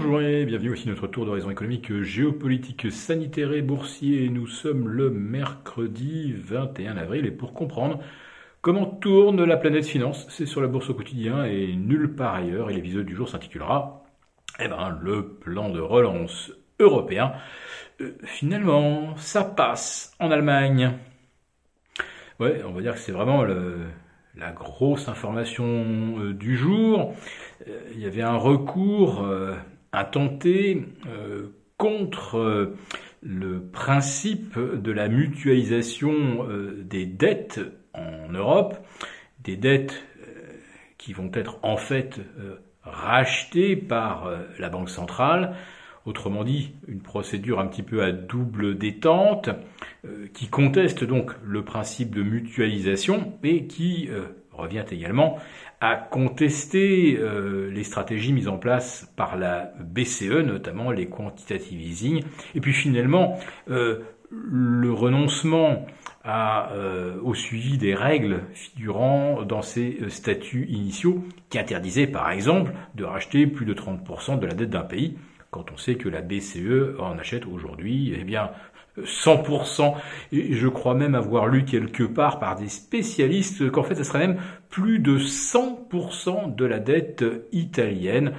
Bonjour et bienvenue aussi notre tour d'horizon économique, géopolitique, sanitaire et boursier. Nous sommes le mercredi 21 avril et pour comprendre comment tourne la planète finance, c'est sur la bourse au quotidien et nulle part ailleurs. Et l'épisode du jour s'intitulera eh ben, le plan de relance européen. Euh, finalement, ça passe en Allemagne. Ouais, on va dire que c'est vraiment la grosse information euh, du jour. Euh, il y avait un recours intenté contre le principe de la mutualisation des dettes en Europe, des dettes qui vont être en fait rachetées par la Banque centrale. Autrement dit, une procédure un petit peu à double détente, euh, qui conteste donc le principe de mutualisation et qui euh, revient également à contester euh, les stratégies mises en place par la BCE, notamment les quantitative easing, et puis finalement le renoncement à, au suivi des règles figurant dans ces statuts initiaux qui interdisaient par exemple de racheter plus de 30% de la dette d'un pays quand on sait que la BCE en achète aujourd'hui, eh bien, 100%, et je crois même avoir lu quelque part par des spécialistes qu'en fait, ce serait même plus de 100% de la dette italienne.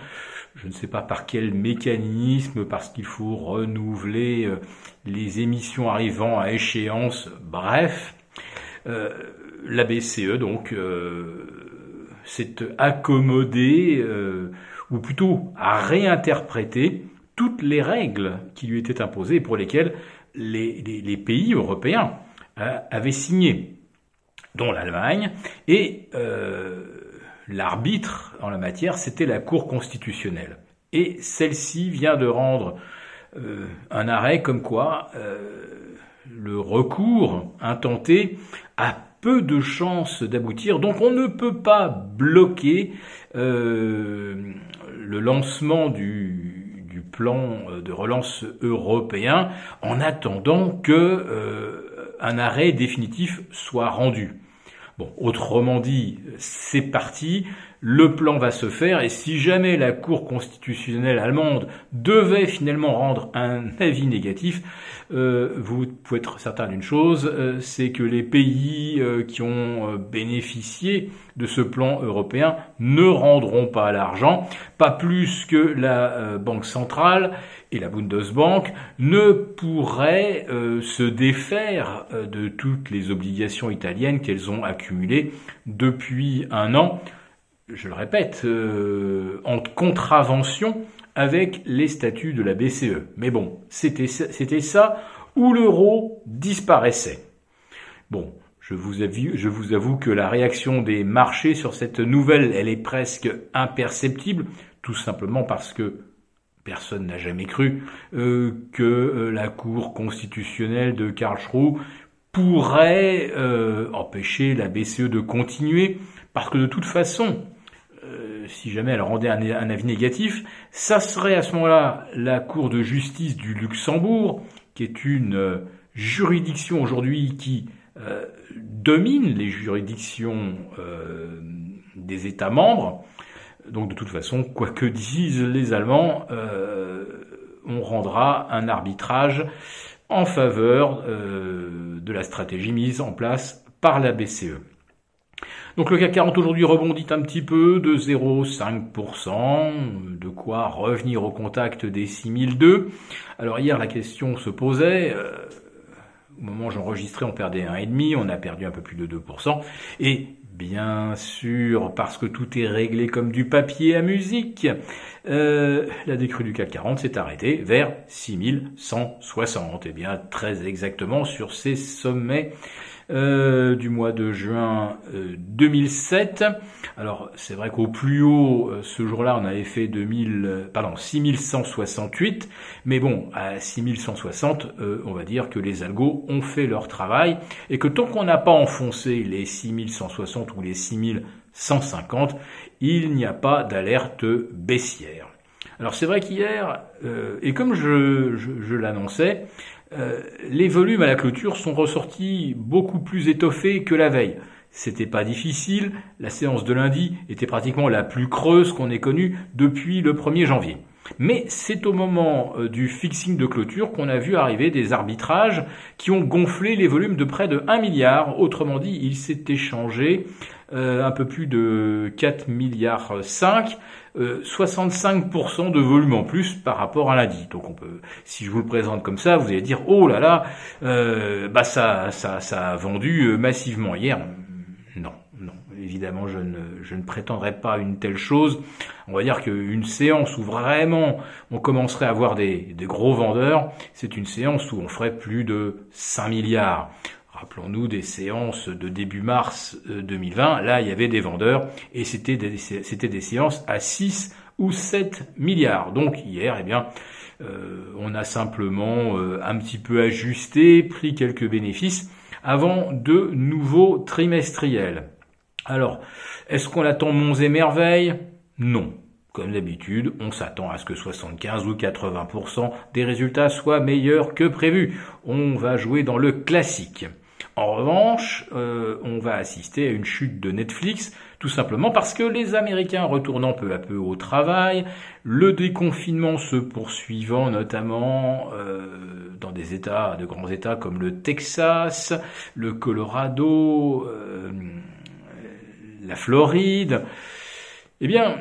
Je ne sais pas par quel mécanisme, parce qu'il faut renouveler euh, les émissions arrivant à échéance, bref. Euh, la BCE, donc, euh, s'est accommodée ou plutôt à réinterpréter toutes les règles qui lui étaient imposées et pour lesquelles les, pays européens euh, avaient signé, dont l'Allemagne, et euh, l'arbitre en la matière, c'était la Cour constitutionnelle. Et celle-ci vient de rendre euh, un arrêt comme quoi le recours intenté a peu de chances d'aboutir, donc on ne peut pas bloquer le lancement du, du, plan euh, de relance européen en attendant que euh, un arrêt définitif soit rendu. Bon, autrement dit, c'est parti, le plan va se faire et si jamais la Cour constitutionnelle allemande devait finalement rendre un avis négatif, euh, vous pouvez être certain d'une chose, euh, c'est que les pays euh, qui ont bénéficié de ce plan européen ne rendront pas l'argent, pas plus que la Banque centrale et la Bundesbank ne pourraient se défaire de toutes les obligations italiennes qu'elles ont accumulées depuis un an je le répète, euh, en contravention avec les statuts de la BCE. Mais bon, c'était ça où l'euro disparaissait. Bon, je vous, avoue, que la réaction des marchés sur cette nouvelle, elle est presque imperceptible, tout simplement parce que personne n'a jamais cru euh, que euh, la Cour constitutionnelle de Karlsruhe pourrait empêcher la BCE de continuer, parce que de toute façon, si jamais elle rendait un, avis négatif, ça serait à ce moment-là la Cour de justice du Luxembourg, qui est une euh, juridiction aujourd'hui qui euh, domine les juridictions euh, des États membres. Donc de toute façon, quoi que disent les Allemands, on rendra un arbitrage en faveur de la stratégie mise en place par la BCE. Donc le CAC 40 aujourd'hui rebondit un petit peu de 0,5%, de quoi revenir au contact des 6002. Alors hier la question se posait, euh, au moment où j'enregistrais on perdait 1,5%, on a perdu un peu plus de 2%, et bien sûr parce que tout est réglé comme du papier à musique, euh, la décrue du CAC 40 s'est arrêtée vers 6160, et bien très exactement sur ces sommets euh, du mois de juin 2007. Euh, Alors c'est vrai qu'au plus haut, euh, ce jour-là, on avait fait 2000, pardon, 6168, mais bon, à 6160, on va dire que les algos ont fait leur travail et que tant qu'on n'a pas enfoncé les 6160 ou les 6150, il n'y a pas d'alerte baissière. Alors c'est vrai qu'hier, et comme je, je l'annonçais, euh, les volumes à la clôture sont ressortis beaucoup plus étoffés que la veille. C'était pas difficile, la séance de lundi était pratiquement la plus creuse qu'on ait connue depuis le 1er janvier. Mais c'est au moment euh, du fixing de clôture qu'on a vu arriver des arbitrages qui ont gonflé les volumes de près de 1 milliard. Autrement dit, il s'est échangé euh, un peu plus de 4 milliards 5, 65% de volume en plus par rapport à lundi. Donc on peut, si je vous le présente comme ça, vous allez dire oh là là, bah ça, ça, ça a vendu massivement hier. Évidemment, je ne, je ne prétendrai pas une telle chose. On va dire qu'une séance où vraiment on commencerait à avoir des, des gros vendeurs, c'est une séance où on ferait plus de 5 milliards. Rappelons-nous des séances de début mars 2020. Euh, Là, il y avait des vendeurs et c'était des, c'était des séances à 6 ou 7 milliards. Donc hier, eh bien, euh, on a simplement euh, un petit peu ajusté, pris quelques bénéfices avant de nouveaux trimestriels. Alors, est-ce qu'on attend monts et merveilles? Non. Comme d'habitude, on s'attend à ce que 75 ou 80% des résultats soient meilleurs que prévu. On va jouer dans le classique. En revanche, euh, on va assister à une chute de Netflix, tout simplement parce que les Américains retournant peu à peu au travail, le déconfinement se poursuivant notamment euh, dans des États, de grands États comme le Texas, le Colorado, euh, la Floride, eh bien,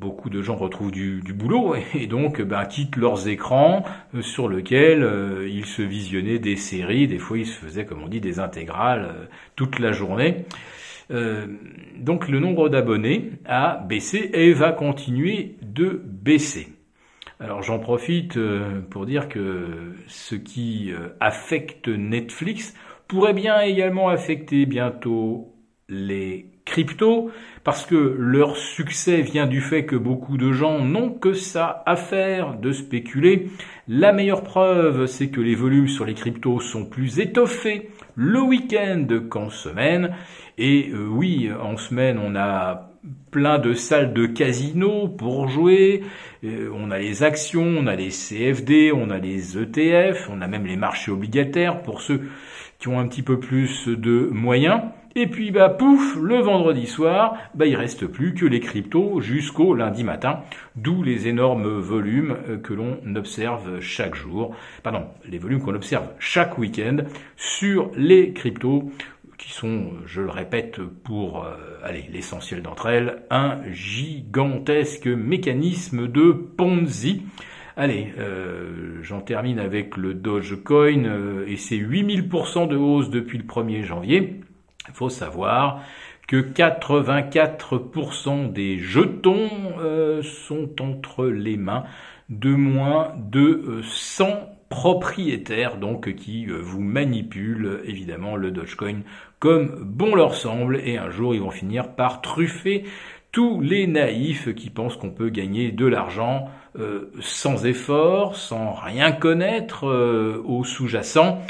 beaucoup de gens retrouvent du, boulot et donc ben, quittent leurs écrans euh, sur lesquels euh, ils se visionnaient des séries, des fois ils se faisaient, comme on dit, des intégrales euh, toute la journée. donc le nombre d'abonnés a baissé et va continuer de baisser. Alors j'en profite pour dire que ce qui affecte Netflix pourrait bien également affecter bientôt les cryptos, parce que leur succès vient du fait que beaucoup de gens n'ont que ça à faire de spéculer. La meilleure preuve, c'est que les volumes sur les cryptos sont plus étoffés le week-end qu'en semaine. Et euh, oui, en semaine, on a plein de salles de casino pour jouer. Euh, on a les actions, on a les CFD, on a les ETF, on a même les marchés obligataires pour ceux qui ont un petit peu plus de moyens. Et puis bah pouf, le vendredi soir, bah il reste plus que les cryptos jusqu'au lundi matin, d'où les énormes volumes euh, que l'on observe chaque jour, pardon, les volumes qu'on observe chaque week-end sur les cryptos qui sont, je le répète, pour euh, allez, l'essentiel d'entre elles, un gigantesque mécanisme de Ponzi. Allez, euh, j'en termine avec le Dogecoin et ses 8000% de hausse depuis le 1er janvier. Il faut savoir que 84% des jetons euh, sont entre les mains de moins de 100 euh, propriétaires, donc qui euh, vous manipulent évidemment le Dogecoin comme bon leur semble, et un jour ils vont finir par truffer tous les naïfs qui pensent qu'on peut gagner de l'argent sans effort, sans rien connaître au sous-jacent.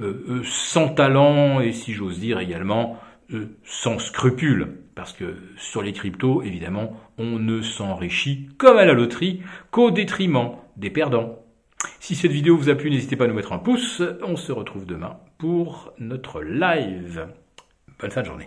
Euh, euh, sans talent et si j'ose dire également euh, sans scrupules. Parce que sur les cryptos, évidemment, on ne s'enrichit comme à la loterie qu'au détriment des perdants. Si cette vidéo vous a plu, n'hésitez pas à nous mettre un pouce. On se retrouve demain pour notre live. Bonne fin de journée.